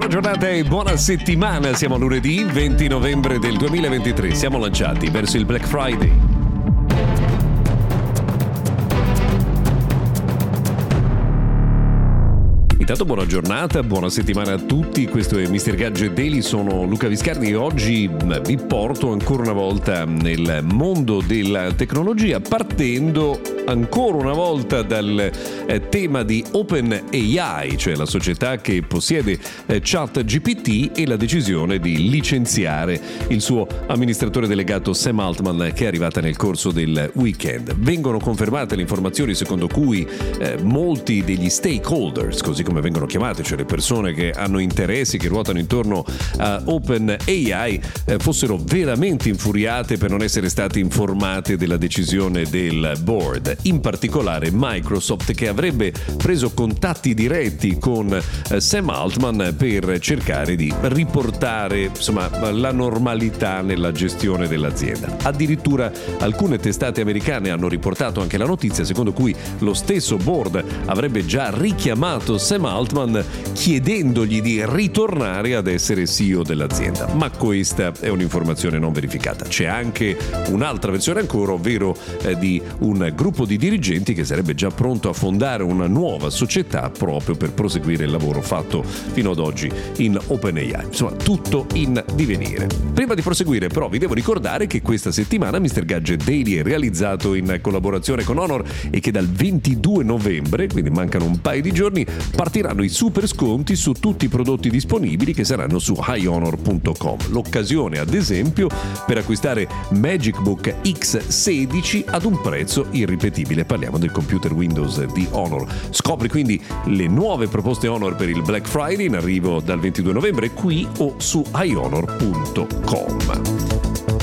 Buona giornata e buona settimana. Siamo lunedì 20 novembre del 2023. Siamo lanciati verso il Black Friday. Intanto buona giornata, buona settimana a tutti, questo è Mr. Gadget Daily, sono Luca Viscardi e oggi vi porto ancora una volta nel mondo della tecnologia partendo ancora una volta dal eh, tema di OpenAI, cioè la società che possiede eh, ChatGPT e la decisione di licenziare il suo amministratore delegato Sam Altman che è arrivata nel corso del weekend. Vengono confermate le informazioni secondo cui eh, molti degli stakeholders, così come vengono chiamate, cioè le persone che hanno interessi, che ruotano intorno a OpenAI, eh, fossero veramente infuriate per non essere state informate della decisione del board in particolare Microsoft che avrebbe preso contatti diretti con eh, Sam Altman per cercare di riportare insomma, la normalità nella gestione dell'azienda. Addirittura alcune testate americane hanno riportato anche la notizia secondo cui lo stesso board avrebbe già richiamato Sam Altman chiedendogli di ritornare ad essere CEO dell'azienda. Ma questa è un'informazione non verificata. C'è anche un'altra versione ancora, ovvero eh, di un gruppo di dirigenti che sarebbe già pronto a fondare una nuova società proprio per proseguire il lavoro fatto fino ad oggi in OpenAI. Insomma, tutto in divenire. Prima di proseguire però vi devo ricordare che questa settimana Mr. Gadget Daily è realizzato in collaborazione con Honor e che dal 22 novembre, quindi mancano un paio di giorni, partiranno i super sconti su tutti i prodotti disponibili che saranno su highhonor.com. L'occasione ad esempio per acquistare Magic Book X16 ad un prezzo irripetibile disponibile, parliamo del computer Windows di Honor. Scopri quindi le nuove proposte Honor per il Black Friday in arrivo dal 22 novembre qui o su ihonor.com.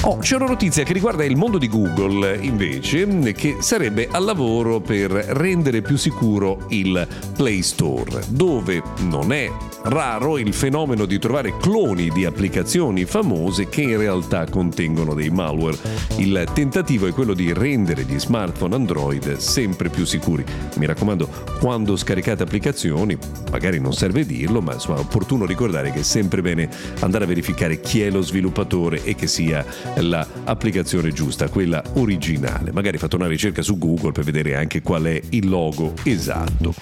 Oh, c'è una notizia che riguarda il mondo di Google, invece, che sarebbe al lavoro per rendere più sicuro il Play Store, dove non è raro il fenomeno di trovare cloni di applicazioni famose che in realtà contengono dei malware. Il tentativo è quello di rendere gli smartphone Android sempre più sicuri. Mi raccomando, quando scaricate applicazioni, magari non serve dirlo, ma insomma è opportuno ricordare che è sempre bene andare a verificare chi è lo sviluppatore e che sia l'applicazione giusta, quella originale. Magari fate una ricerca su Google per vedere anche qual è il logo esatto.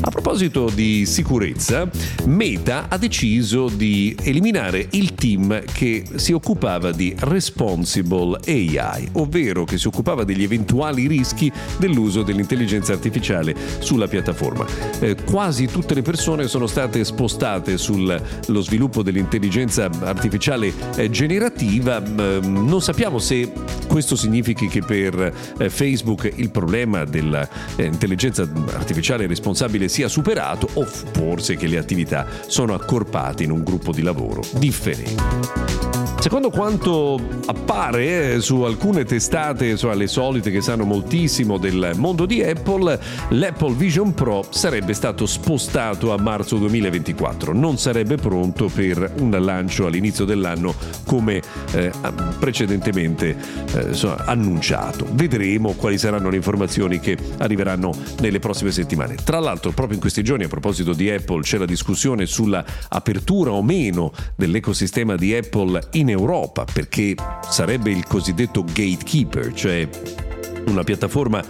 A proposito di sicurezza, Meta ha deciso di eliminare il team che si occupava di Responsible AI, ovvero che si occupava degli eventuali rischi dell'uso dell'intelligenza artificiale sulla piattaforma. Eh, quasi tutte le persone sono state spostate sullo sviluppo dell'intelligenza artificiale eh, generativa. Eh, non sappiamo se questo significhi che per eh, Facebook il problema dell'intelligenza artificiale responsabile sia superato o forse che le attività sono accorpati in un gruppo di lavoro differente. Secondo quanto appare eh, su alcune testate, cioè le solite che sanno moltissimo del mondo di Apple, l'Apple Vision Pro sarebbe stato spostato a marzo 2024, non sarebbe pronto per un lancio all'inizio dell'anno come eh, precedentemente eh, insomma, annunciato. Vedremo quali saranno le informazioni che arriveranno nelle prossime settimane. Tra l'altro, proprio in questi giorni, a proposito di Apple, c'è la discussione sulla apertura o meno dell'ecosistema di Apple in in Europa perché sarebbe il cosiddetto gatekeeper, cioè una piattaforma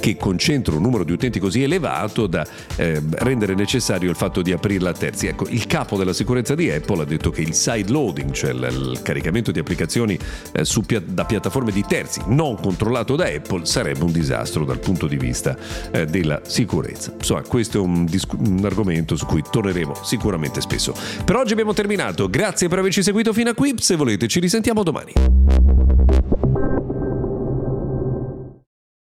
che concentra un numero di utenti così elevato da eh, rendere necessario il fatto di aprirla a terzi. Ecco, il capo della sicurezza di Apple ha detto che il side loading, cioè il, il caricamento di applicazioni eh, su, da piattaforme di terzi non controllato da Apple, sarebbe un disastro dal punto di vista eh, della sicurezza. Insomma, questo è un, discu- un argomento su cui torneremo sicuramente spesso. Per oggi abbiamo terminato, grazie per averci seguito fino a qui, se volete ci risentiamo domani.